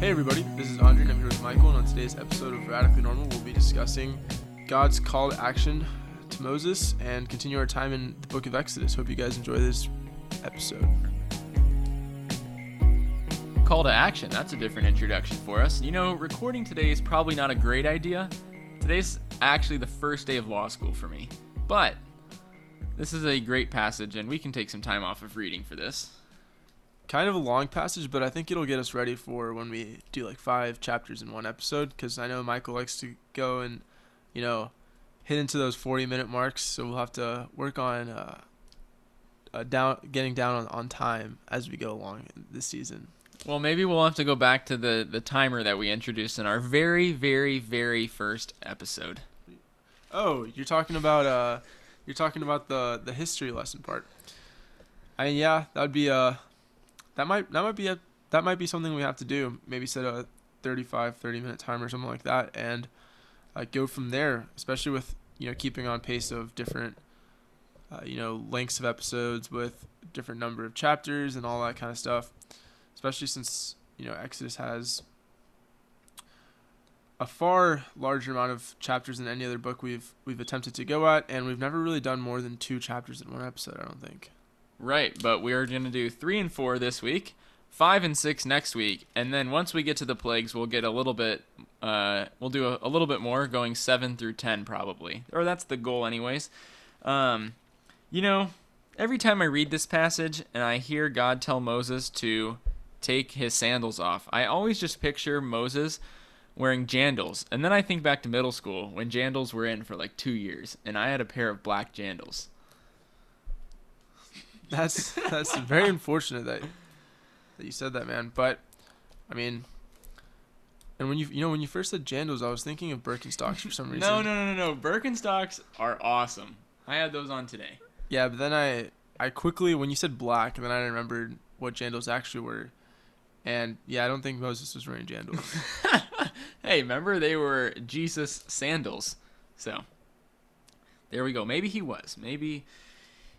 Hey everybody, this is Andre and I'm here with Michael and on today's episode of Radically Normal we'll be discussing God's call to action to Moses and continue our time in the book of Exodus. Hope you guys enjoy this episode. Call to action, that's a different introduction for us. You know, recording today is probably not a great idea. Today's actually the first day of law school for me. But this is a great passage and we can take some time off of reading for this. Kind of a long passage, but I think it'll get us ready for when we do like five chapters in one episode because I know Michael likes to go and, you know, hit into those 40 minute marks. So we'll have to work on uh, uh, down getting down on, on time as we go along this season. Well, maybe we'll have to go back to the, the timer that we introduced in our very, very, very first episode. Oh, you're talking about uh, you're talking about the the history lesson part. I mean, yeah, that'd be uh, that might that might be a that might be something we have to do. Maybe set a 35, 30 minute timer or something like that, and uh, go from there. Especially with you know keeping on pace of different uh, you know lengths of episodes with different number of chapters and all that kind of stuff. Especially since you know Exodus has a far larger amount of chapters than any other book we've we've attempted to go at, and we've never really done more than two chapters in one episode. I don't think. Right, but we are going to do three and four this week, five and six next week, and then once we get to the plagues, we'll get a little bit. Uh, we'll do a, a little bit more, going seven through ten probably, or that's the goal, anyways. Um, you know, every time I read this passage and I hear God tell Moses to take his sandals off, I always just picture Moses wearing jandals, and then I think back to middle school when jandals were in for like two years, and I had a pair of black jandals. That's that's very unfortunate that that you said that, man. But I mean, and when you you know when you first said Jandals, I was thinking of Birkenstocks for some reason. No, no, no, no, no. Birkenstocks are awesome. I had those on today. Yeah, but then I I quickly when you said black, and then I remembered what Jandals actually were, and yeah, I don't think Moses was wearing Jandals. hey, remember they were Jesus sandals. So there we go. Maybe he was. Maybe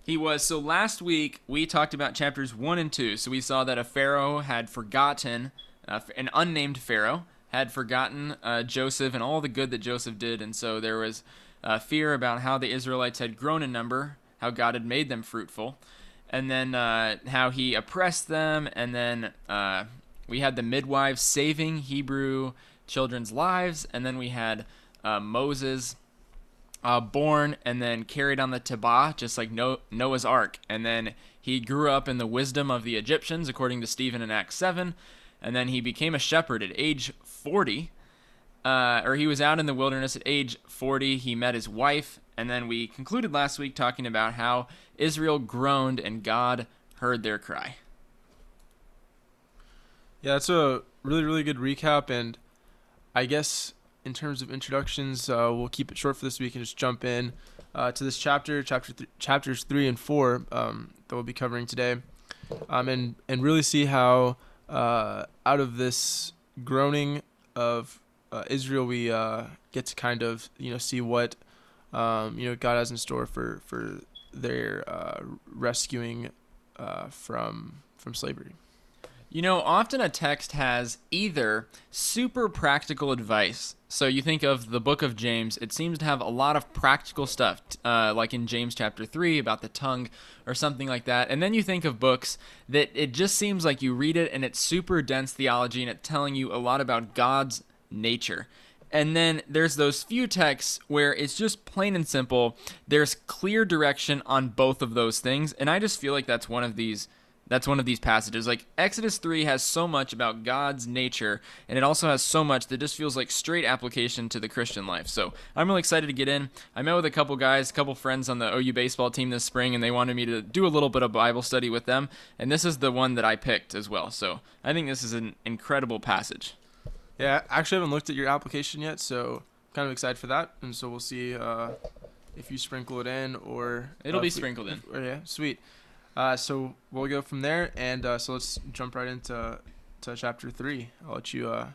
he was. So last week we talked about chapters 1 and 2. So we saw that a Pharaoh had forgotten, uh, an unnamed Pharaoh had forgotten uh, Joseph and all the good that Joseph did. And so there was uh, fear about how the Israelites had grown in number, how God had made them fruitful, and then uh, how he oppressed them. And then uh, we had the midwives saving Hebrew children's lives. And then we had uh, Moses uh, born and then carried on the Tabah, just like Noah's Ark. And then he grew up in the wisdom of the Egyptians, according to Stephen in Acts 7. And then he became a shepherd at age 40. Uh, or he was out in the wilderness at age 40. He met his wife. And then we concluded last week talking about how Israel groaned and God heard their cry. Yeah, that's a really, really good recap. And I guess in terms of introductions, uh, we'll keep it short for this week and just jump in uh, to this chapter, chapter th- chapters three and four um, that we'll be covering today, um, and and really see how uh, out of this groaning of uh, Israel, we uh, get to kind of you know see what um, you know God has in store for for their uh, rescuing from from slavery. You know, often a text has either super practical advice. So you think of the book of James, it seems to have a lot of practical stuff, uh, like in James chapter 3 about the tongue or something like that. And then you think of books that it just seems like you read it and it's super dense theology and it's telling you a lot about God's nature. And then there's those few texts where it's just plain and simple. There's clear direction on both of those things. And I just feel like that's one of these that's one of these passages. Like Exodus 3 has so much about God's nature, and it also has so much that just feels like straight application to the Christian life. So I'm really excited to get in. I met with a couple guys, a couple friends on the OU baseball team this spring, and they wanted me to do a little bit of Bible study with them. And this is the one that I picked as well. So I think this is an incredible passage. Yeah, I actually haven't looked at your application yet, so kind of excited for that. And so we'll see uh, if you sprinkle it in or it'll uh, be sprinkled in. Or, yeah, sweet. Uh, so we'll go from there, and uh, so let's jump right into to chapter three. I'll let you uh,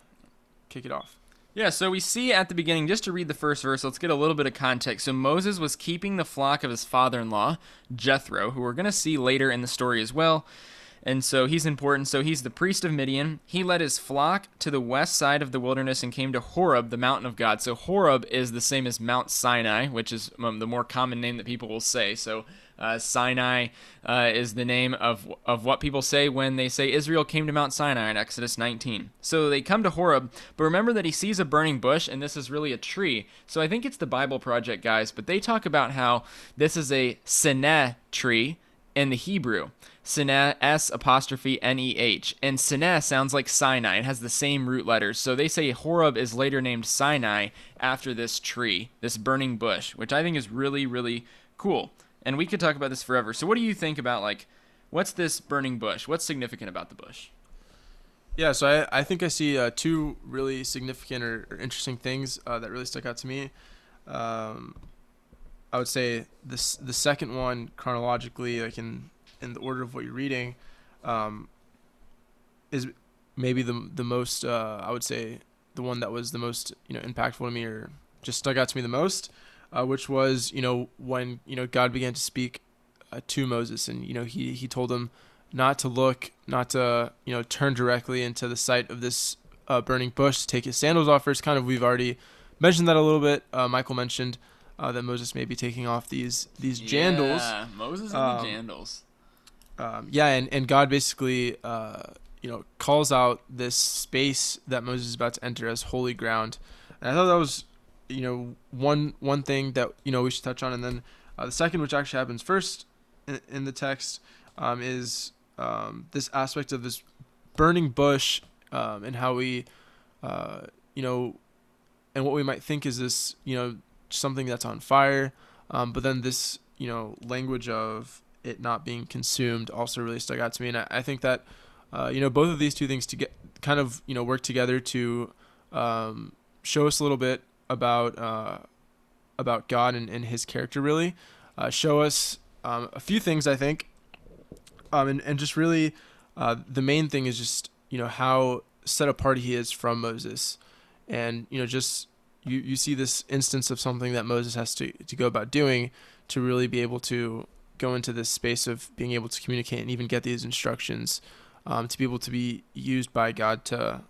kick it off. Yeah, so we see at the beginning, just to read the first verse, let's get a little bit of context. So Moses was keeping the flock of his father in law, Jethro, who we're going to see later in the story as well. And so he's important. So he's the priest of Midian. He led his flock to the west side of the wilderness and came to Horeb, the mountain of God. So Horeb is the same as Mount Sinai, which is um, the more common name that people will say. So uh, Sinai uh, is the name of, of what people say when they say Israel came to Mount Sinai in Exodus 19. So they come to Horeb, but remember that he sees a burning bush, and this is really a tree. So I think it's the Bible Project guys, but they talk about how this is a Seneh tree in the Hebrew. Seneh, S apostrophe N E H. And Seneh sounds like Sinai. It has the same root letters. So they say Horeb is later named Sinai after this tree, this burning bush, which I think is really, really cool. And we could talk about this forever. So what do you think about like what's this burning bush? What's significant about the bush? Yeah, so I, I think I see uh, two really significant or, or interesting things uh, that really stuck out to me. Um, I would say this the second one chronologically, like in in the order of what you're reading, um, is maybe the the most uh, I would say the one that was the most you know impactful to me or just stuck out to me the most, uh, which was you know when you know God began to speak uh, to Moses and you know he he told him not to look, not to you know turn directly into the sight of this uh, burning bush, to take his sandals off first. Kind of we've already mentioned that a little bit. Uh, Michael mentioned uh, that Moses may be taking off these these jandals. Yeah, Moses and um, the jandals um, yeah, and, and God basically, uh, you know, calls out this space that Moses is about to enter as holy ground. And I thought that was, you know, one one thing that you know we should touch on, and then uh, the second, which actually happens first in, in the text, um, is um, this aspect of this burning bush um, and how we, uh, you know, and what we might think is this, you know, something that's on fire, um, but then this, you know, language of it not being consumed also really stuck out to me. And I, I think that, uh, you know, both of these two things to get kind of, you know, work together to um, show us a little bit about uh, about God and, and his character, really. Uh, show us um, a few things, I think. Um, and, and just really, uh, the main thing is just, you know, how set apart he is from Moses. And, you know, just you, you see this instance of something that Moses has to, to go about doing to really be able to go into this space of being able to communicate and even get these instructions um, to be able to be used by God to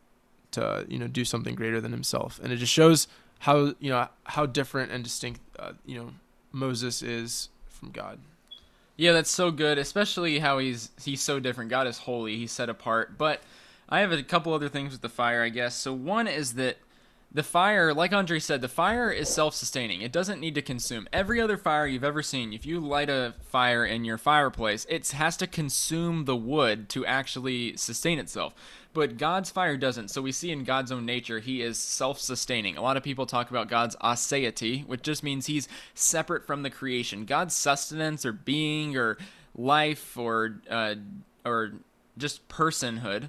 to you know do something greater than himself and it just shows how you know how different and distinct uh, you know Moses is from God. Yeah, that's so good, especially how he's he's so different. God is holy, he's set apart. But I have a couple other things with the fire, I guess. So one is that the fire, like Andre said, the fire is self sustaining. It doesn't need to consume. Every other fire you've ever seen, if you light a fire in your fireplace, it has to consume the wood to actually sustain itself. But God's fire doesn't. So we see in God's own nature, He is self sustaining. A lot of people talk about God's aseity, which just means He's separate from the creation. God's sustenance or being or life or, uh, or just personhood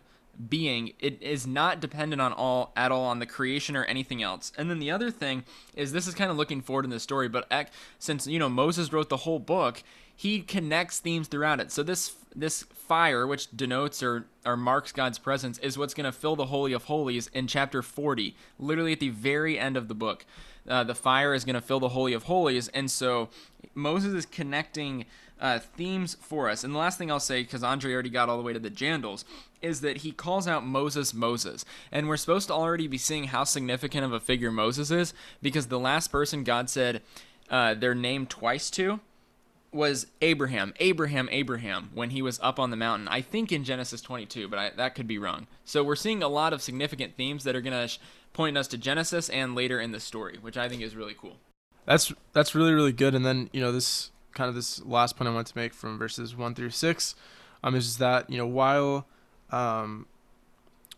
being it is not dependent on all at all on the creation or anything else. And then the other thing is this is kind of looking forward in the story but since you know moses wrote the whole book he connects themes throughout it. So this this fire which denotes or or marks god's presence is what's going to fill the holy of holies in chapter 40 literally at the very end of the book. Uh, the fire is going to fill the holy of holies and so moses is connecting uh, themes for us. And the last thing I'll say, because Andre already got all the way to the Jandals, is that he calls out Moses Moses. And we're supposed to already be seeing how significant of a figure Moses is, because the last person God said uh, their name twice to was Abraham, Abraham, Abraham, when he was up on the mountain. I think in Genesis 22, but I, that could be wrong. So we're seeing a lot of significant themes that are going to sh- point us to Genesis and later in the story, which I think is really cool. That's that's really really good. And then you know this kind of this last point I want to make from verses one through six, um, is that you know while, um,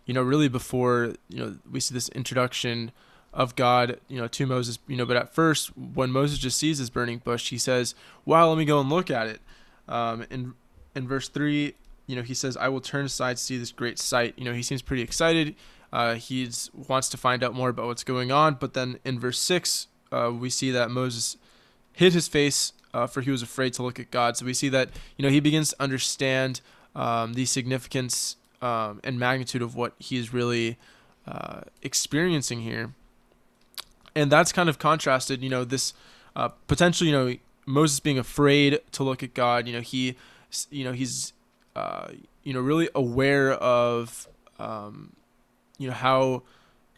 you know really before you know we see this introduction of God, you know, to Moses, you know, but at first when Moses just sees this burning bush, he says, "Wow, let me go and look at it." Um, in in verse three, you know, he says, "I will turn aside to see this great sight." You know, he seems pretty excited. Uh, he wants to find out more about what's going on. But then in verse six, uh, we see that Moses hid his face uh, for he was afraid to look at God. So we see that you know he begins to understand um, the significance um, and magnitude of what he is really uh, experiencing here, and that's kind of contrasted. You know this uh, potentially you know Moses being afraid to look at God. You know he you know he's uh, you know, really aware of, um, you know, how,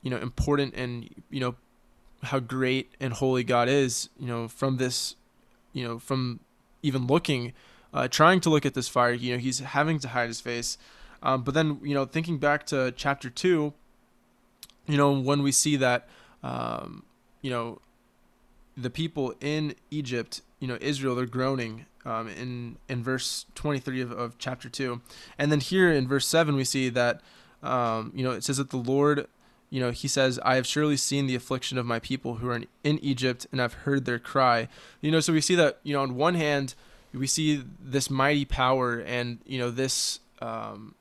you know, important and you know, how great and holy God is. You know, from this, you know, from even looking, uh, trying to look at this fire. You know, he's having to hide his face. Um, but then, you know, thinking back to chapter two, you know, when we see that, um, you know, the people in Egypt, you know, Israel, they're groaning um, in in verse 23 of, of chapter 2 and then here in verse 7 we see that um, you know it says that the lord you know he says i have surely seen the affliction of my people who are in, in egypt and i've heard their cry. You know so we see that you know on one hand we see this mighty power and you know this um,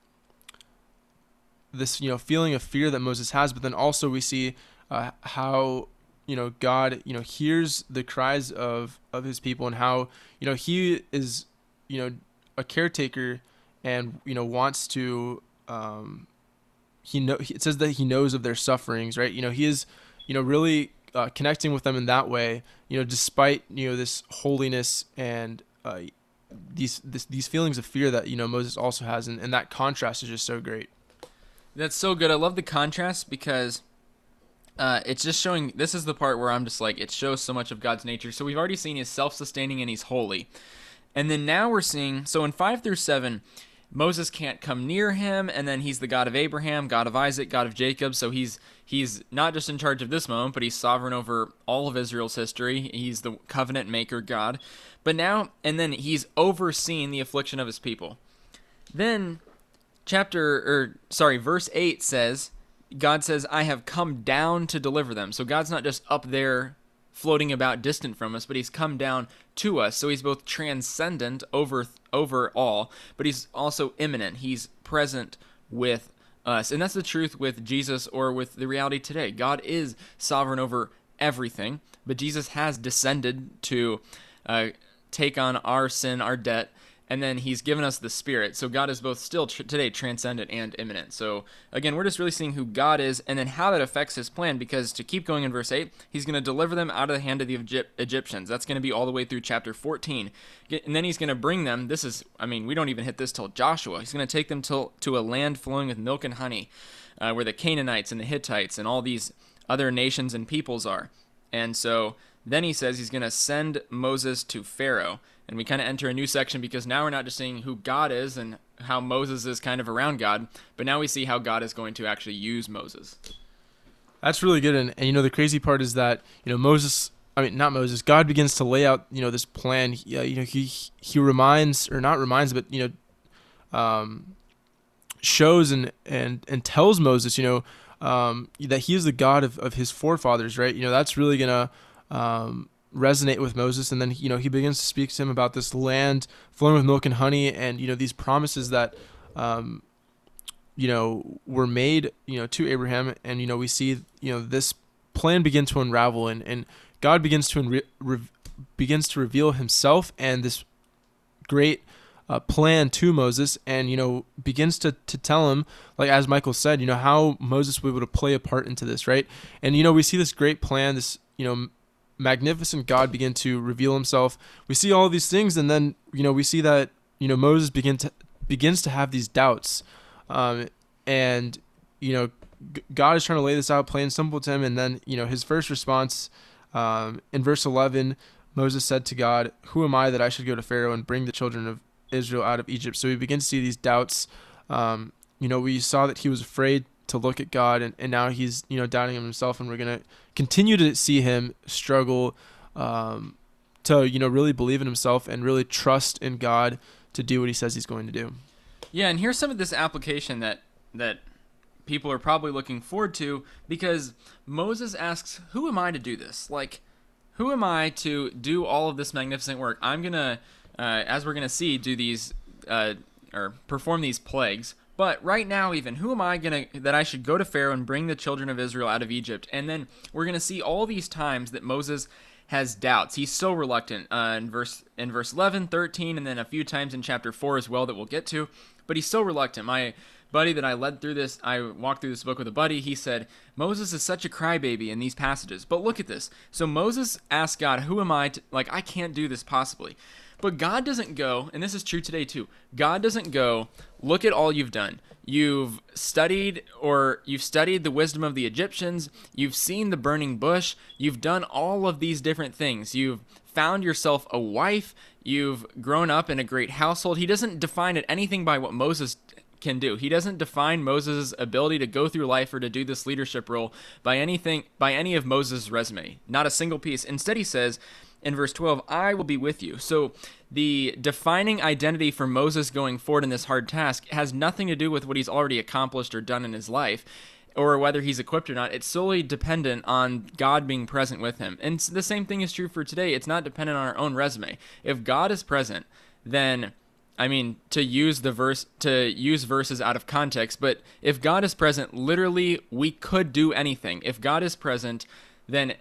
this you know feeling of fear that moses has but then also we see uh, how you know God you know hears the cries of of his people and how you know he is you know a caretaker and you know wants to um he know it says that he knows of their sufferings right you know he is you know really uh, connecting with them in that way you know despite you know this holiness and uh, these this, these feelings of fear that you know Moses also has and, and that contrast is just so great that's so good I love the contrast because uh, it's just showing. This is the part where I'm just like, it shows so much of God's nature. So we've already seen He's self-sustaining and He's holy, and then now we're seeing. So in five through seven, Moses can't come near him, and then He's the God of Abraham, God of Isaac, God of Jacob. So He's He's not just in charge of this moment, but He's sovereign over all of Israel's history. He's the covenant maker God. But now, and then He's overseeing the affliction of His people. Then, chapter or sorry, verse eight says God says, I have come down to deliver them. So God's not just up there floating about distant from us, but he's come down to us. So he's both transcendent over over all, but he's also immanent. He's present with us. And that's the truth with Jesus or with the reality today. God is sovereign over everything, but Jesus has descended to uh, take on our sin, our debt, and then he's given us the spirit. So god is both still tr- today transcendent and immanent. So again we're just really seeing who god is and then how that affects his plan because to keep going in verse 8 he's going to deliver them out of the hand of the Egypt- egyptians. That's going to be all the way through chapter 14 and then he's going to bring them this is i mean we don't even hit this till joshua. He's going to take them to, to a land flowing with milk and honey uh, where the canaanites and the hittites and all these other nations and peoples are. And so then he says he's going to send moses to pharaoh and we kind of enter a new section because now we're not just seeing who God is and how Moses is kind of around God, but now we see how God is going to actually use Moses. That's really good, and, and you know the crazy part is that you know Moses, I mean not Moses, God begins to lay out you know this plan. He, uh, you know he he reminds or not reminds, but you know, um, shows and and and tells Moses, you know, um, that he is the God of, of his forefathers, right? You know that's really gonna um, resonate with Moses and then you know he begins to speak to him about this land flowing with milk and honey and you know these promises that um, you know were made you know to Abraham and you know we see you know this plan begin to unravel and and God begins to re- begins to reveal himself and this great uh, plan to Moses and you know begins to to tell him like as Michael said you know how Moses will be able to play a part into this right and you know we see this great plan this you know magnificent God begin to reveal himself. We see all these things, and then, you know, we see that, you know, Moses begin to, begins to have these doubts. Um, and, you know, God is trying to lay this out plain simple to him. And then, you know, his first response um, in verse 11, Moses said to God, Who am I that I should go to Pharaoh and bring the children of Israel out of Egypt? So we begin to see these doubts. Um, you know, we saw that he was afraid to look at God, and, and now he's you know doubting himself, and we're gonna continue to see him struggle um, to you know really believe in himself and really trust in God to do what he says he's going to do. Yeah, and here's some of this application that that people are probably looking forward to because Moses asks, "Who am I to do this? Like, who am I to do all of this magnificent work? I'm gonna, uh, as we're gonna see, do these uh, or perform these plagues." But right now, even, who am I gonna that I should go to Pharaoh and bring the children of Israel out of Egypt? And then we're gonna see all these times that Moses has doubts. He's so reluctant uh, in verse in verse 11, 13, and then a few times in chapter 4 as well that we'll get to. But he's so reluctant. My buddy that I led through this, I walked through this book with a buddy. He said Moses is such a crybaby in these passages. But look at this. So Moses asked God, "Who am I? To, like I can't do this possibly." But God doesn't go, and this is true today too. God doesn't go, look at all you've done. You've studied or you've studied the wisdom of the Egyptians, you've seen the burning bush, you've done all of these different things. You've found yourself a wife, you've grown up in a great household. He doesn't define it anything by what Moses can do. He doesn't define Moses' ability to go through life or to do this leadership role by anything by any of Moses' resume. Not a single piece. Instead he says in verse 12, I will be with you. So the defining identity for Moses going forward in this hard task has nothing to do with what he's already accomplished or done in his life or whether he's equipped or not. It's solely dependent on God being present with him. And the same thing is true for today. It's not dependent on our own resume. If God is present, then I mean, to use the verse to use verses out of context, but if God is present, literally we could do anything. If God is present, then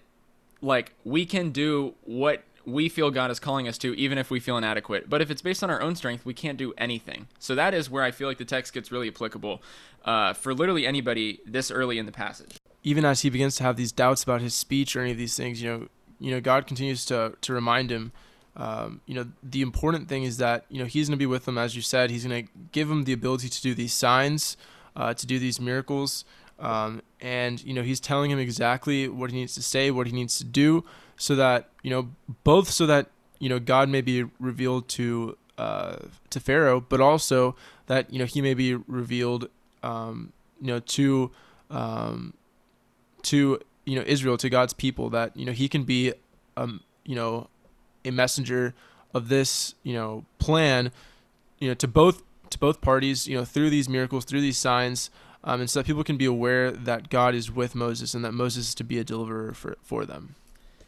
like we can do what we feel God is calling us to, even if we feel inadequate. But if it's based on our own strength, we can't do anything. So that is where I feel like the text gets really applicable uh, for literally anybody this early in the passage. Even as he begins to have these doubts about his speech or any of these things, you know, you know, God continues to to remind him. Um, you know, the important thing is that you know he's going to be with them, as you said. He's going to give him the ability to do these signs, uh, to do these miracles, um, and you know he's telling him exactly what he needs to say, what he needs to do, so that you know both so that you know God may be revealed to uh, to Pharaoh, but also that you know he may be revealed um, you know to um, to you know Israel to God's people that you know he can be um you know a messenger of this you know plan you know to both to both parties you know through these miracles through these signs um, and so that people can be aware that God is with Moses and that Moses is to be a deliverer for, for them.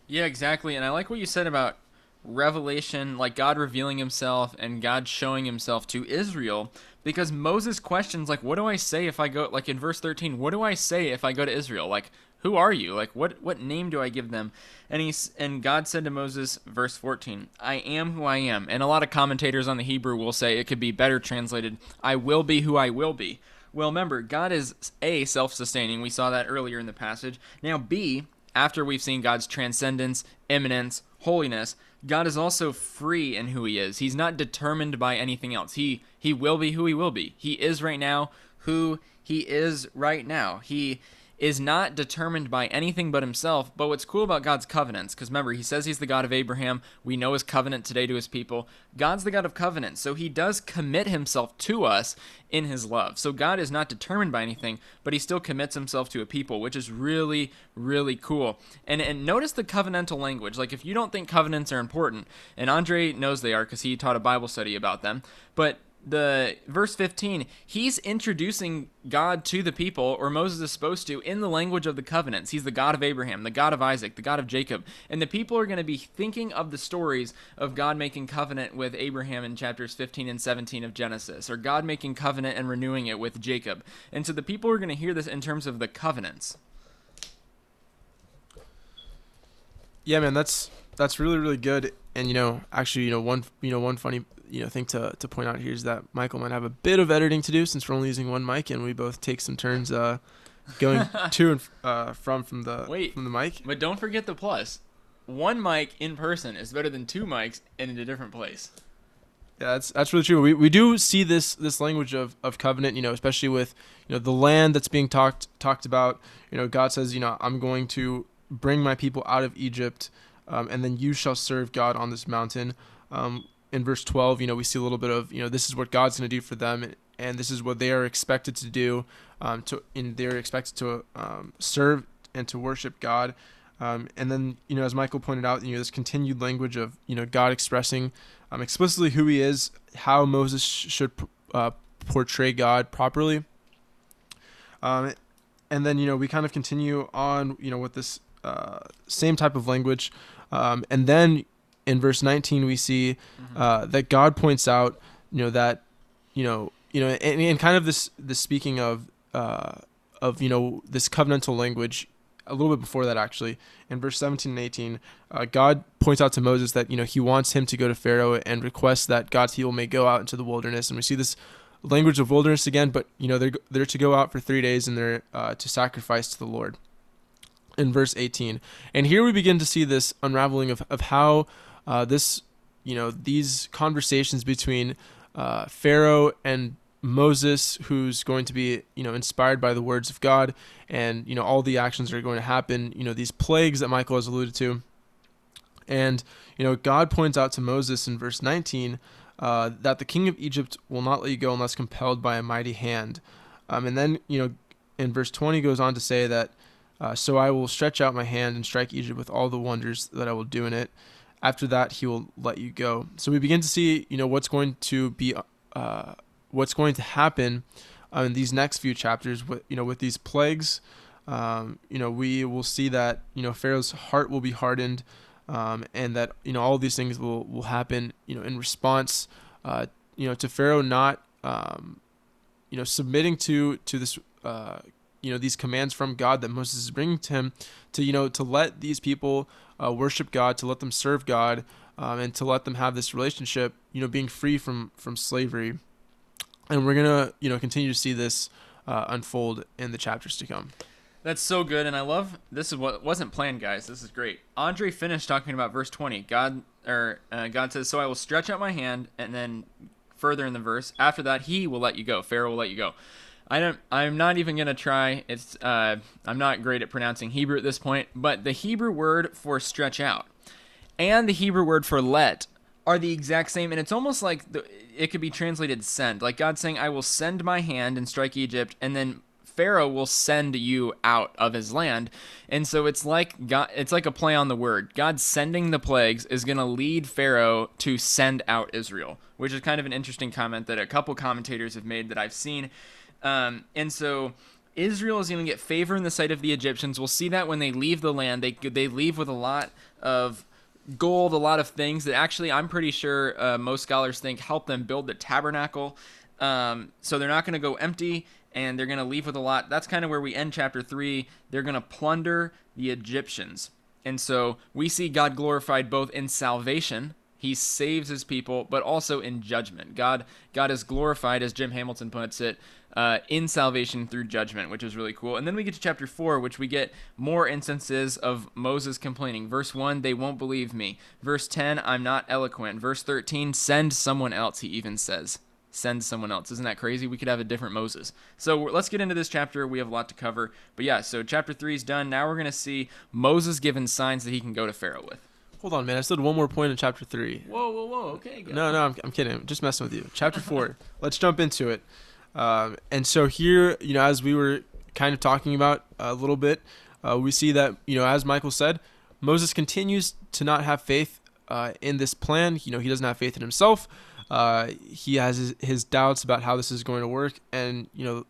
Yeah, exactly. And I like what you said about revelation, like God revealing himself and God showing himself to Israel, because Moses questions, like, what do I say if I go, like in verse 13, what do I say if I go to Israel? Like, who are you? Like, what, what name do I give them? And he's, and God said to Moses, verse 14, I am who I am. And a lot of commentators on the Hebrew will say it could be better translated, I will be who I will be. Well, remember, God is A, self sustaining. We saw that earlier in the passage. Now, B, after we've seen God's transcendence, immanence, holiness, God is also free in who he is. He's not determined by anything else. He he will be who he will be. He is right now who he is right now. He is not determined by anything but himself. But what's cool about God's covenants, because remember, he says he's the God of Abraham. We know his covenant today to his people. God's the God of covenants. So he does commit himself to us in his love. So God is not determined by anything, but he still commits himself to a people, which is really, really cool. And, and notice the covenantal language. Like, if you don't think covenants are important, and Andre knows they are because he taught a Bible study about them, but the verse 15 he's introducing god to the people or moses is supposed to in the language of the covenants. He's the god of abraham the god of isaac the god of jacob. And the people are going to be thinking of the stories of god making covenant with abraham in chapters 15 and 17 of genesis or god making covenant and renewing it with jacob. And so the people are going to hear this in terms of the covenants. Yeah man that's that's really really good. And you know actually you know one you know one funny you know thing to, to point out here is that Michael might have a bit of editing to do since we're only using one mic and we both take some turns uh, going to and uh, from from the Wait, from the mic. But don't forget the plus. One mic in person is better than two mics and in a different place. Yeah, that's that's really true. We, we do see this this language of, of covenant, you know, especially with you know the land that's being talked talked about. You know, God says, you know, I'm going to bring my people out of Egypt, um, and then you shall serve God on this mountain. Um, in verse 12, you know, we see a little bit of, you know, this is what God's going to do for them, and this is what they are expected to do. Um, to, and they're expected to um, serve and to worship God. Um, and then, you know, as Michael pointed out, you know, this continued language of, you know, God expressing um, explicitly who He is, how Moses should uh, portray God properly. Um, and then, you know, we kind of continue on, you know, with this uh, same type of language. Um, and then in verse 19 we see uh, that God points out you know that you know you know and, and kind of this this speaking of uh, of you know this covenantal language a little bit before that actually in verse 17 and 18 uh, god points out to moses that you know he wants him to go to pharaoh and request that god's people may go out into the wilderness and we see this language of wilderness again, but you know they're they're to go out for three days and they're uh, to sacrifice to the Lord. In verse 18, and here we begin to see this unraveling of of how uh, this you know these conversations between uh, Pharaoh and Moses, who's going to be, you know, inspired by the words of God, and you know all the actions are going to happen. You know these plagues that Michael has alluded to, and you know God points out to Moses in verse 19 uh, that the king of Egypt will not let you go unless compelled by a mighty hand. Um, and then you know in verse 20 goes on to say that, uh, so I will stretch out my hand and strike Egypt with all the wonders that I will do in it. After that, he will let you go. So we begin to see, you know, what's going to be uh, what's going to happen uh, in these next few chapters with you know with these plagues um, you know we will see that you know pharaoh's heart will be hardened um, and that you know all these things will will happen you know in response uh, you know to pharaoh not um, you know submitting to to this uh, you know these commands from god that moses is bringing to him to you know to let these people uh, worship god to let them serve god um, and to let them have this relationship you know being free from from slavery and we're gonna you know continue to see this uh, unfold in the chapters to come. That's so good, and I love this. Is what wasn't planned, guys. This is great. Andre finished talking about verse twenty. God or uh, God says, "So I will stretch out my hand," and then further in the verse after that, He will let you go. Pharaoh will let you go. I don't. I'm not even gonna try. It's. Uh, I'm not great at pronouncing Hebrew at this point, but the Hebrew word for stretch out and the Hebrew word for let are the exact same, and it's almost like the, it could be translated send. Like God saying, I will send my hand and strike Egypt, and then Pharaoh will send you out of his land. And so it's like God it's like a play on the word. God sending the plagues is going to lead Pharaoh to send out Israel, which is kind of an interesting comment that a couple commentators have made that I've seen. Um, and so Israel is going to get favor in the sight of the Egyptians. We'll see that when they leave the land. They they leave with a lot of gold, a lot of things that actually I'm pretty sure uh, most scholars think help them build the tabernacle. Um, so they're not going to go empty and they're going to leave with a lot. That's kind of where we end chapter 3. They're going to plunder the Egyptians. And so we see God glorified both in salvation, he saves his people, but also in judgment. God God is glorified as Jim Hamilton puts it uh, in salvation through judgment, which is really cool. And then we get to chapter 4, which we get more instances of Moses complaining. Verse 1, they won't believe me. Verse 10, I'm not eloquent. Verse 13, send someone else, he even says. Send someone else. Isn't that crazy? We could have a different Moses. So let's get into this chapter. We have a lot to cover. But yeah, so chapter 3 is done. Now we're going to see Moses given signs that he can go to Pharaoh with. Hold on, man. I still had one more point in chapter 3. Whoa, whoa, whoa. Okay. Go. No, no, I'm, I'm kidding. I'm just messing with you. Chapter 4. let's jump into it. Um, and so here, you know, as we were kind of talking about a little bit, uh, we see that, you know, as Michael said, Moses continues to not have faith uh, in this plan. You know, he doesn't have faith in himself. Uh, he has his, his, doubts about how this is going to work, and you know,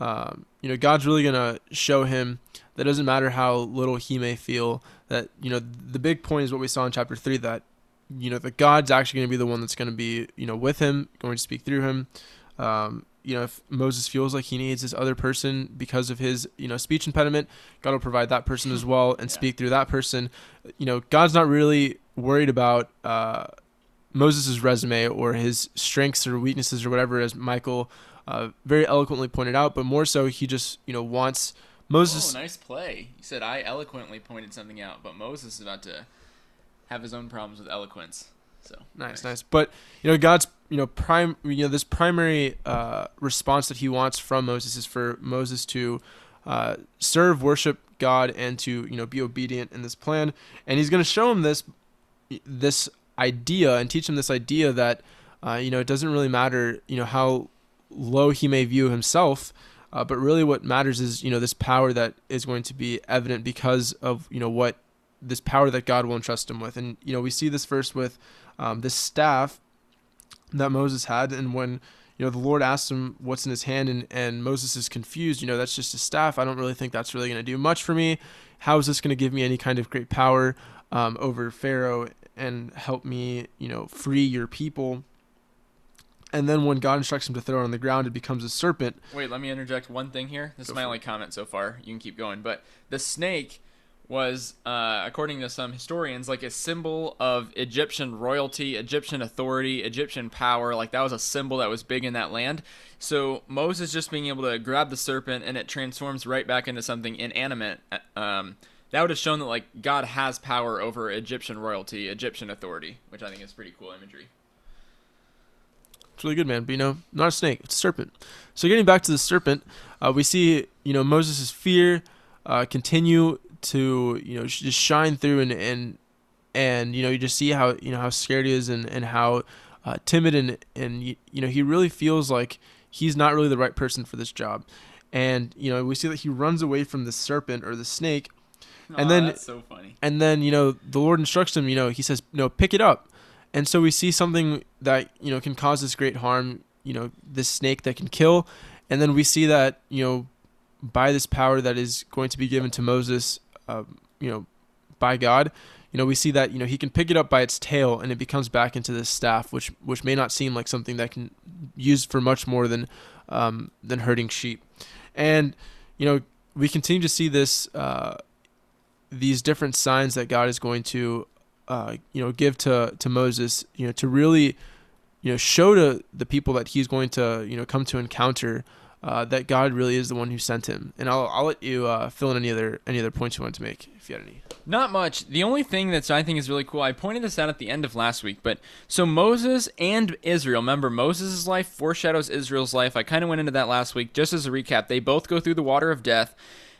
um, you know, God's really gonna show him that doesn't matter how little he may feel. That you know, the big point is what we saw in chapter three that you know that God's actually going to be the one that's going to be you know with him, going to speak through him. Um, you know, if Moses feels like he needs this other person because of his, you know, speech impediment, God will provide that person as well and yeah. speak through that person. You know, God's not really worried about uh, Moses' resume or his strengths or weaknesses or whatever, as Michael uh, very eloquently pointed out, but more so he just, you know, wants Moses. Oh, nice play. You said I eloquently pointed something out, but Moses is about to have his own problems with eloquence. So nice, nice, nice. But you know, God's you know prime you know this primary uh, response that He wants from Moses is for Moses to uh, serve, worship God, and to you know be obedient in this plan. And He's going to show him this this idea and teach him this idea that uh, you know it doesn't really matter you know how low he may view himself. Uh, but really, what matters is you know this power that is going to be evident because of you know what this power that God will entrust him with, and you know we see this first with um, this staff that Moses had, and when you know the Lord asked him what's in his hand, and and Moses is confused. You know that's just a staff. I don't really think that's really going to do much for me. How is this going to give me any kind of great power um, over Pharaoh and help me, you know, free your people? And then when God instructs him to throw it on the ground, it becomes a serpent. Wait, let me interject one thing here. This Go is my only it. comment so far. You can keep going, but the snake was, uh, according to some historians, like a symbol of Egyptian royalty, Egyptian authority, Egyptian power. Like that was a symbol that was big in that land. So Moses just being able to grab the serpent and it transforms right back into something inanimate. Um, that would have shown that like God has power over Egyptian royalty, Egyptian authority, which I think is pretty cool imagery. It's really good, man. But you know, not a snake; it's a serpent. So getting back to the serpent, uh, we see you know Moses' fear uh, continue to you know just shine through, and and and you know you just see how you know how scared he is, and and how uh, timid, and and you, know he really feels like he's not really the right person for this job. And you know we see that he runs away from the serpent or the snake, and then so funny. And then you know the Lord instructs him. You know he says, "No, pick it up." And so we see something that you know can cause this great harm. You know this snake that can kill, and then we see that you know by this power that is going to be given to Moses, uh, you know, by God. You know, we see that you know he can pick it up by its tail, and it becomes back into this staff, which which may not seem like something that can used for much more than um, than herding sheep. And you know, we continue to see this uh, these different signs that God is going to uh, you know give to to Moses, you know, to really you know show to the people that he's going to you know come to encounter uh, that God really is the one who sent him. And I'll I'll let you uh, fill in any other any other points you want to make if you had any. Not much. The only thing that I think is really cool, I pointed this out at the end of last week, but so Moses and Israel, remember Moses' life foreshadows Israel's life. I kind of went into that last week. Just as a recap, they both go through the water of death.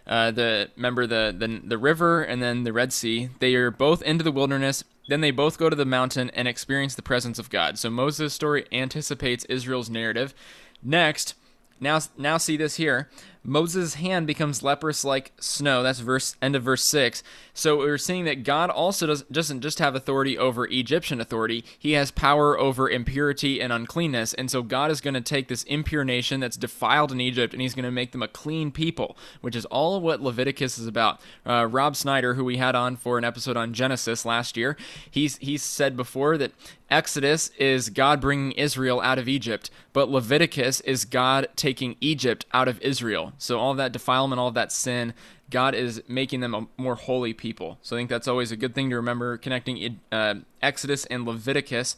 Uh, the remember the, the the river and then the Red Sea. They are both into the wilderness. Then they both go to the mountain and experience the presence of God. So Moses' story anticipates Israel's narrative. Next, now now see this here. Moses' hand becomes leprous like snow. That's verse end of verse six. So we're seeing that God also does, doesn't just have authority over Egyptian authority. He has power over impurity and uncleanness. And so God is going to take this impure nation that's defiled in Egypt and he's going to make them a clean people, which is all of what Leviticus is about. Uh, Rob Snyder, who we had on for an episode on Genesis last year, he's he's said before that Exodus is God bringing Israel out of Egypt, but Leviticus is God taking Egypt out of Israel. So all that defilement, all that sin, God is making them a more holy people. So I think that's always a good thing to remember connecting uh, Exodus and Leviticus.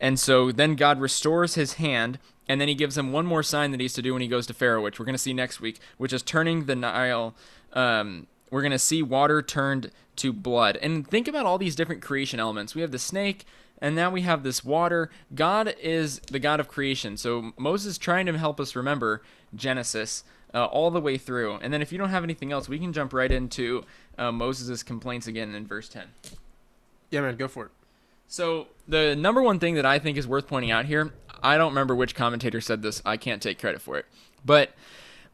And so then God restores his hand, and then he gives him one more sign that he's to do when he goes to Pharaoh, which we're going to see next week, which is turning the Nile. Um, we're going to see water turned to blood. And think about all these different creation elements. We have the snake, and now we have this water. God is the God of creation. So Moses is trying to help us remember Genesis uh, all the way through. And then if you don't have anything else, we can jump right into uh, Moses' complaints again in verse 10. Yeah, man, go for it. So the number one thing that I think is worth pointing out here, I don't remember which commentator said this. I can't take credit for it. But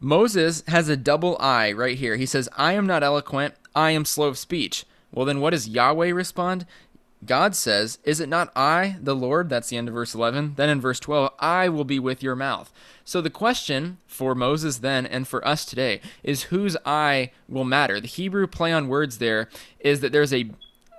Moses has a double I right here. He says, I am not eloquent. I am slow of speech. Well, then what does Yahweh respond? God says, Is it not I, the Lord? That's the end of verse 11. Then in verse 12, I will be with your mouth. So the question for Moses then and for us today is whose I will matter. The Hebrew play on words there is that there's a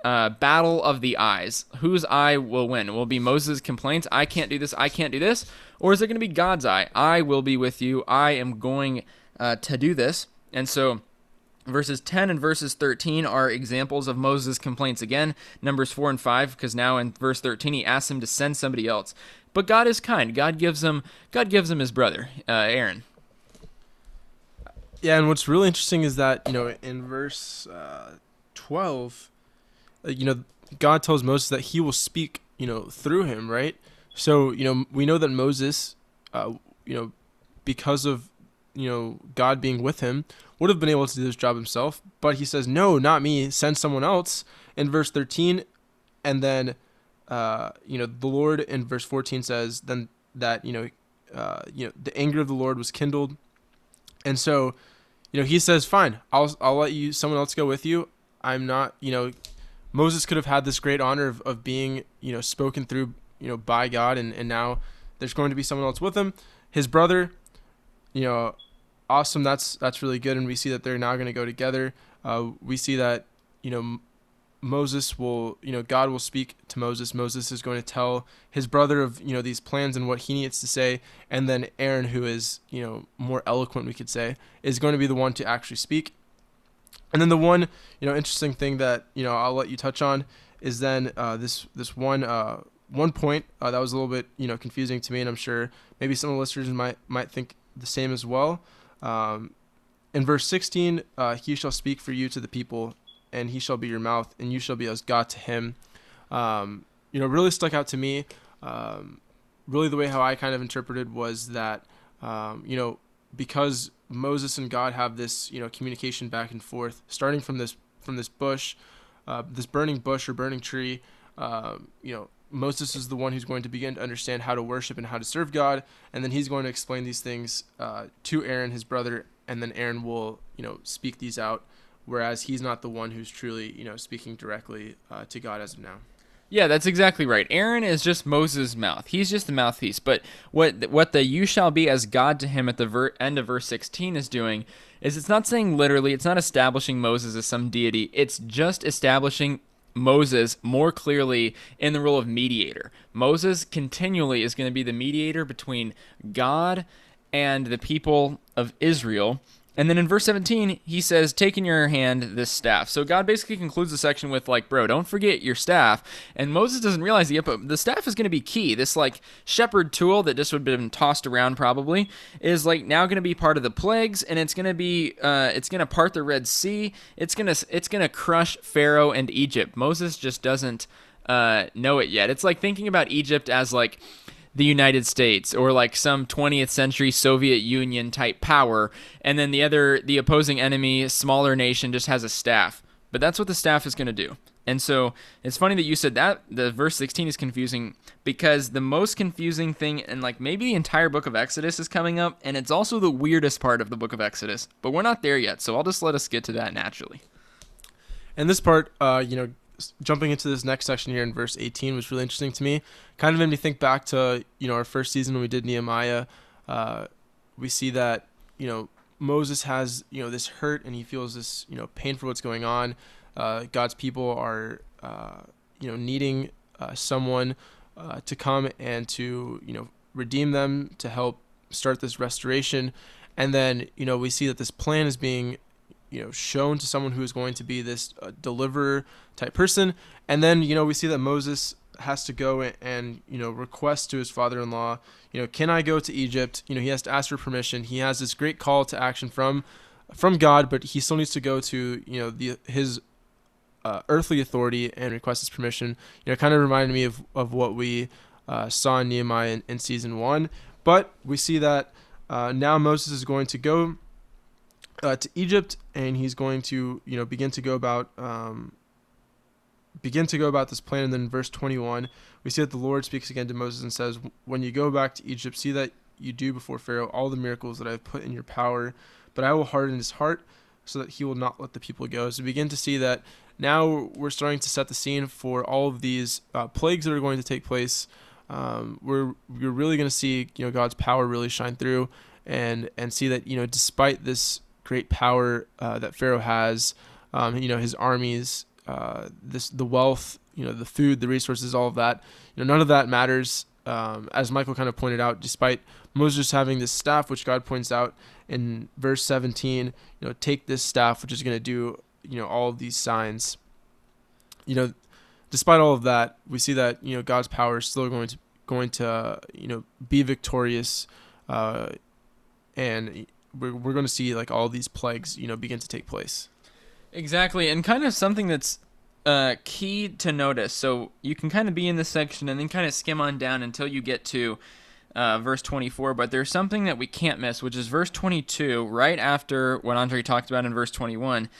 uh, battle of the eyes. Whose eye will win? Will it be Moses' complaints, I can't do this, I can't do this? Or is it going to be God's eye? I will be with you, I am going uh, to do this. And so Verses 10 and verses 13 are examples of Moses' complaints again. Numbers 4 and 5, because now in verse 13 he asks him to send somebody else. But God is kind. God gives him God gives him his brother, uh, Aaron. Yeah, and what's really interesting is that, you know, in verse uh, 12, uh, you know, God tells Moses that he will speak, you know, through him, right? So, you know, we know that Moses, uh, you know, because of, you know, God being with him, would have been able to do this job himself, but he says, "No, not me. Send someone else." In verse 13, and then, uh, you know, the Lord in verse 14 says then that you know, uh, you know, the anger of the Lord was kindled, and so, you know, he says, "Fine, I'll I'll let you someone else go with you. I'm not, you know." Moses could have had this great honor of, of being, you know, spoken through, you know, by God, and, and now there's going to be someone else with him. His brother, you know, awesome. That's that's really good, and we see that they're now going to go together. Uh, we see that you know Moses will you know God will speak to Moses. Moses is going to tell his brother of you know these plans and what he needs to say, and then Aaron, who is you know more eloquent, we could say, is going to be the one to actually speak. and then the one you know interesting thing that you know I'll let you touch on is then uh, this this one uh, one point uh, that was a little bit you know confusing to me, and I'm sure maybe some of the listeners might might think the same as well. Um, in verse 16, uh, he shall speak for you to the people, and he shall be your mouth, and you shall be as God to him. Um, you know, really stuck out to me. Um, really, the way how I kind of interpreted was that, um, you know, because Moses and God have this, you know, communication back and forth, starting from this from this bush, uh, this burning bush or burning tree. Uh, you know, Moses is the one who's going to begin to understand how to worship and how to serve God, and then he's going to explain these things uh, to Aaron, his brother, and then Aaron will, you know, speak these out. Whereas he's not the one who's truly, you know, speaking directly uh, to God as of now. Yeah, that's exactly right. Aaron is just Moses' mouth. He's just the mouthpiece. But what what the "you shall be as God to him" at the ver- end of verse 16 is doing is it's not saying literally. It's not establishing Moses as some deity. It's just establishing Moses more clearly in the role of mediator. Moses continually is going to be the mediator between God and the people of Israel and then in verse 17, he says, Take in your hand this staff. So God basically concludes the section with, like, bro, don't forget your staff. And Moses doesn't realize yet, but the staff is going to be key. This, like, shepherd tool that just would have been tossed around probably is, like, now going to be part of the plagues, and it's going to be, uh, it's going to part the Red Sea. It's going to, it's going to crush Pharaoh and Egypt. Moses just doesn't uh, know it yet. It's like thinking about Egypt as, like, the United States or like some 20th century Soviet Union type power, and then the other, the opposing enemy, smaller nation, just has a staff. But that's what the staff is going to do. And so it's funny that you said that the verse 16 is confusing because the most confusing thing and like maybe the entire book of Exodus is coming up and it's also the weirdest part of the book of Exodus. But we're not there yet, so I'll just let us get to that naturally. And this part, uh, you know, jumping into this next section here in verse 18 was really interesting to me. Kind of made me think back to you know our first season when we did Nehemiah. Uh, we see that you know Moses has you know this hurt and he feels this you know pain for what's going on. Uh, God's people are uh, you know needing uh, someone uh, to come and to you know redeem them to help start this restoration. And then you know we see that this plan is being you know shown to someone who is going to be this uh, deliverer type person. And then you know we see that moses has to go and you know request to his father-in-law you know can i go to egypt? You know he has to ask for permission. He has this great call to action from from god but he still needs to go to you know the his uh, earthly authority and request his permission. You know kind of reminded me of, of what we uh, saw in nehemiah in, in, season one. But we see that uh, now moses is going to go uh, to Egypt, and he's going to you know begin to go about um, begin to go about this plan. And then in verse 21, we see that the Lord speaks again to Moses and says, "When you go back to Egypt, see that you do before Pharaoh all the miracles that I have put in your power, but I will harden his heart." So that he will not let the people go. So begin to see that now we're starting to set the scene for all of these uh, plagues that are going to take place. Um, we're we're really going to see you know God's power really shine through, and and see that you know despite this great power uh, that Pharaoh has. Um, you know, his armies, uh, this the wealth, you know, the food, the resources, all of that. You know, none of that matters. Um, as Michael kind of pointed out, despite Moses having this staff, which God points out in verse 17, you know, take this staff, which is going to do, you know, all of these signs. You know, despite all of that, we see that you know God's power is still going to going to you know be victorious, uh, and we're, we're going to see like all these plagues you know begin to take place. Exactly and kind of something that's uh, key to notice so you can kind of be in this section and then kind of skim on down until you get to uh, verse 24 but there's something that we can't miss which is verse 22 right after what andre talked about in verse 21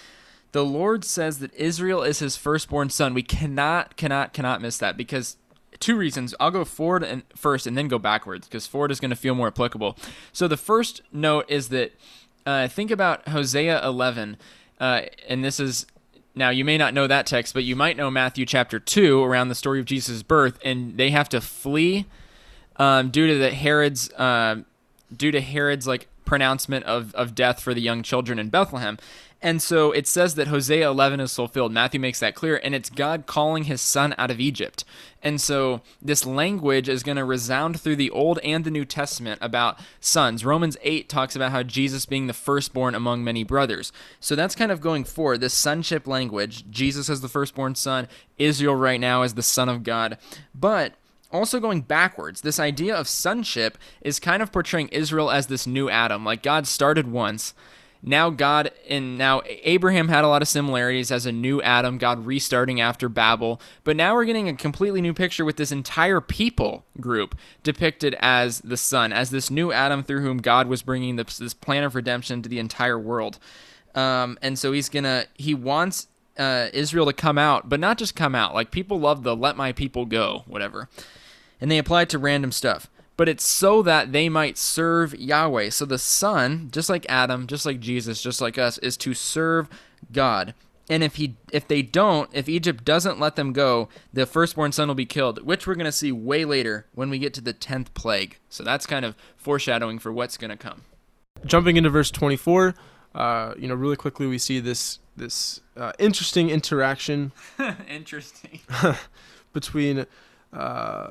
the lord says that israel is his firstborn son. We cannot cannot cannot miss that because two reasons. I'll go forward and first, and then go backwards because forward is going to feel more applicable. So the first note is that uh, think about Hosea 11, uh, and this is now you may not know that text, but you might know Matthew chapter two around the story of Jesus' birth, and they have to flee um, due to the Herod's uh, due to Herod's like pronouncement of, of death for the young children in Bethlehem. And so it says that Hosea 11 is fulfilled. Matthew makes that clear, and it's God calling his son out of Egypt. And so this language is going to resound through the Old and the New Testament about sons. Romans 8 talks about how Jesus being the firstborn among many brothers. So that's kind of going forward, this sonship language. Jesus as the firstborn son, Israel right now as the son of God. But also going backwards, this idea of sonship is kind of portraying Israel as this new Adam. Like God started once now God and now Abraham had a lot of similarities as a new Adam, God restarting after Babel, but now we're getting a completely new picture with this entire people group depicted as the son, as this new Adam through whom God was bringing this, this plan of redemption to the entire world. Um, and so he's gonna he wants uh, Israel to come out, but not just come out. Like people love the "let my people go" whatever, and they apply it to random stuff but it's so that they might serve Yahweh. So the Son, just like Adam, just like Jesus, just like us, is to serve God. And if he if they don't, if Egypt doesn't let them go, the firstborn son will be killed, which we're going to see way later when we get to the 10th plague. So that's kind of foreshadowing for what's going to come. Jumping into verse 24, uh, you know, really quickly we see this this uh, interesting interaction. interesting. between uh,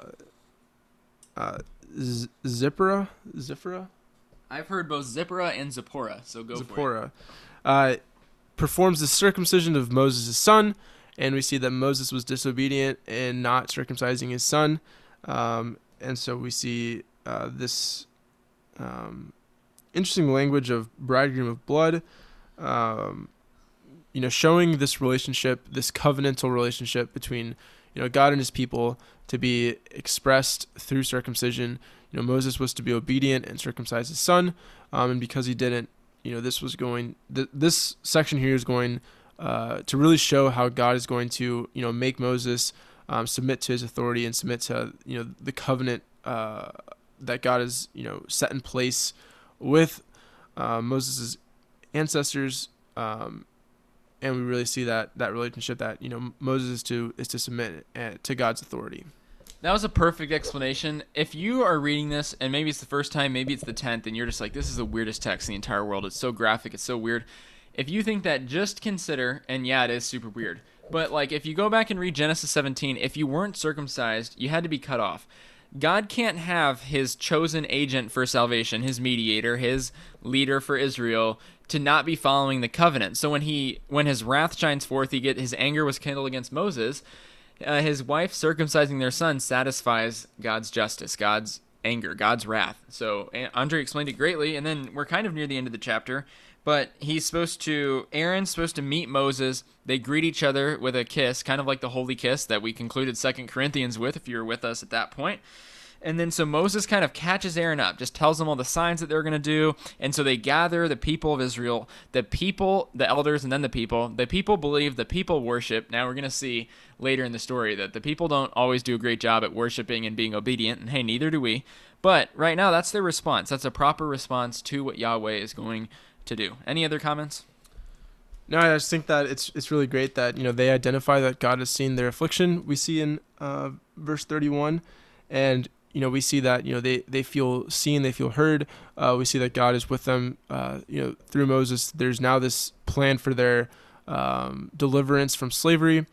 uh, Z- Zipporah. Zipporah. I've heard both Zipporah and Zipporah, so go Zipporah, uh, performs the circumcision of Moses' son, and we see that Moses was disobedient in not circumcising his son, um, and so we see uh, this um, interesting language of bridegroom of blood, um, you know, showing this relationship, this covenantal relationship between you know God and His people to be expressed through circumcision. You know, Moses was to be obedient and circumcise his son, um, and because he didn't, you know, this was going. Th- this section here is going uh, to really show how God is going to, you know, make Moses um, submit to his authority and submit to, you know, the covenant uh, that God has, you know, set in place with uh, Moses' ancestors. Um, and we really see that that relationship that you know Moses is to is to submit uh, to God's authority. That was a perfect explanation. If you are reading this, and maybe it's the first time, maybe it's the tenth, and you're just like, "This is the weirdest text in the entire world. It's so graphic. It's so weird." If you think that, just consider, and yeah, it is super weird. But like, if you go back and read Genesis 17, if you weren't circumcised, you had to be cut off. God can't have his chosen agent for salvation, his mediator, his leader for Israel, to not be following the covenant. So when he when his wrath shines forth, he get his anger was kindled against Moses. Uh, his wife circumcising their son satisfies God's justice, God's anger, God's wrath. So Andre explained it greatly, and then we're kind of near the end of the chapter. But he's supposed to, Aaron's supposed to meet Moses. They greet each other with a kiss, kind of like the holy kiss that we concluded Second Corinthians with, if you were with us at that point. And then so Moses kind of catches Aaron up, just tells them all the signs that they're going to do. And so they gather the people of Israel, the people, the elders, and then the people. The people believe, the people worship. Now we're going to see later in the story that the people don't always do a great job at worshiping and being obedient. And hey, neither do we. But right now, that's their response. That's a proper response to what Yahweh is going to do. Any other comments? No, I just think that it's it's really great that you know they identify that God has seen their affliction. We see in uh, verse thirty one, and you know we see that you know they they feel seen, they feel heard. Uh, we see that God is with them. Uh, you know through Moses, there's now this plan for their um, deliverance from slavery.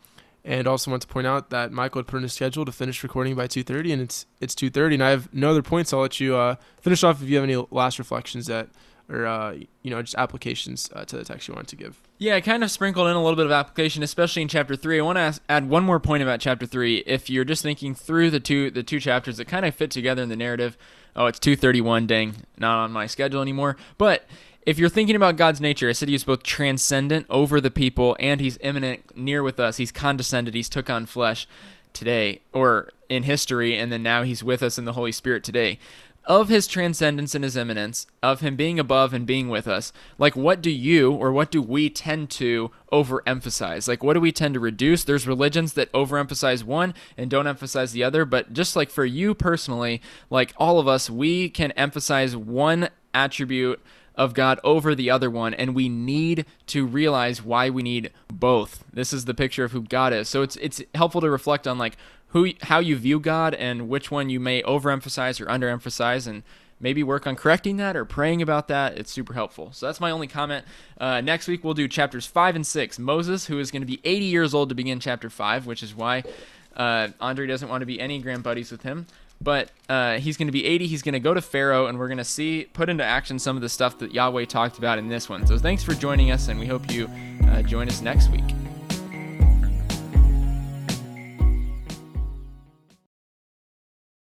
And also want to point out that Michael had put in a schedule to finish recording by 2:30, and it's it's 2:30, and I have no other points. I'll let you uh, finish off if you have any last reflections that or uh, you know just applications uh, to the text you wanted to give. Yeah, I kind of sprinkled in a little bit of application, especially in chapter three. I want to ask, add one more point about chapter three. If you're just thinking through the two the two chapters that kind of fit together in the narrative, oh, it's two thirty one. Dang, not on my schedule anymore. But if you're thinking about God's nature, I said He's both transcendent over the people and He's immanent near with us. He's condescended. He's took on flesh today or in history, and then now He's with us in the Holy Spirit today of his transcendence and his immanence, of him being above and being with us, like what do you or what do we tend to overemphasize? Like what do we tend to reduce? There's religions that overemphasize one and don't emphasize the other, but just like for you personally, like all of us, we can emphasize one attribute of God over the other one, and we need to realize why we need both. This is the picture of who God is. So it's it's helpful to reflect on like who how you view God and which one you may overemphasize or underemphasize and maybe work on correcting that or praying about that. It's super helpful. So that's my only comment. Uh, next week we'll do chapters five and six. Moses, who is going to be 80 years old to begin chapter five, which is why uh, Andre doesn't want to be any grand buddies with him. But uh, he's going to be 80. He's going to go to Pharaoh, and we're going to see put into action some of the stuff that Yahweh talked about in this one. So thanks for joining us, and we hope you uh, join us next week.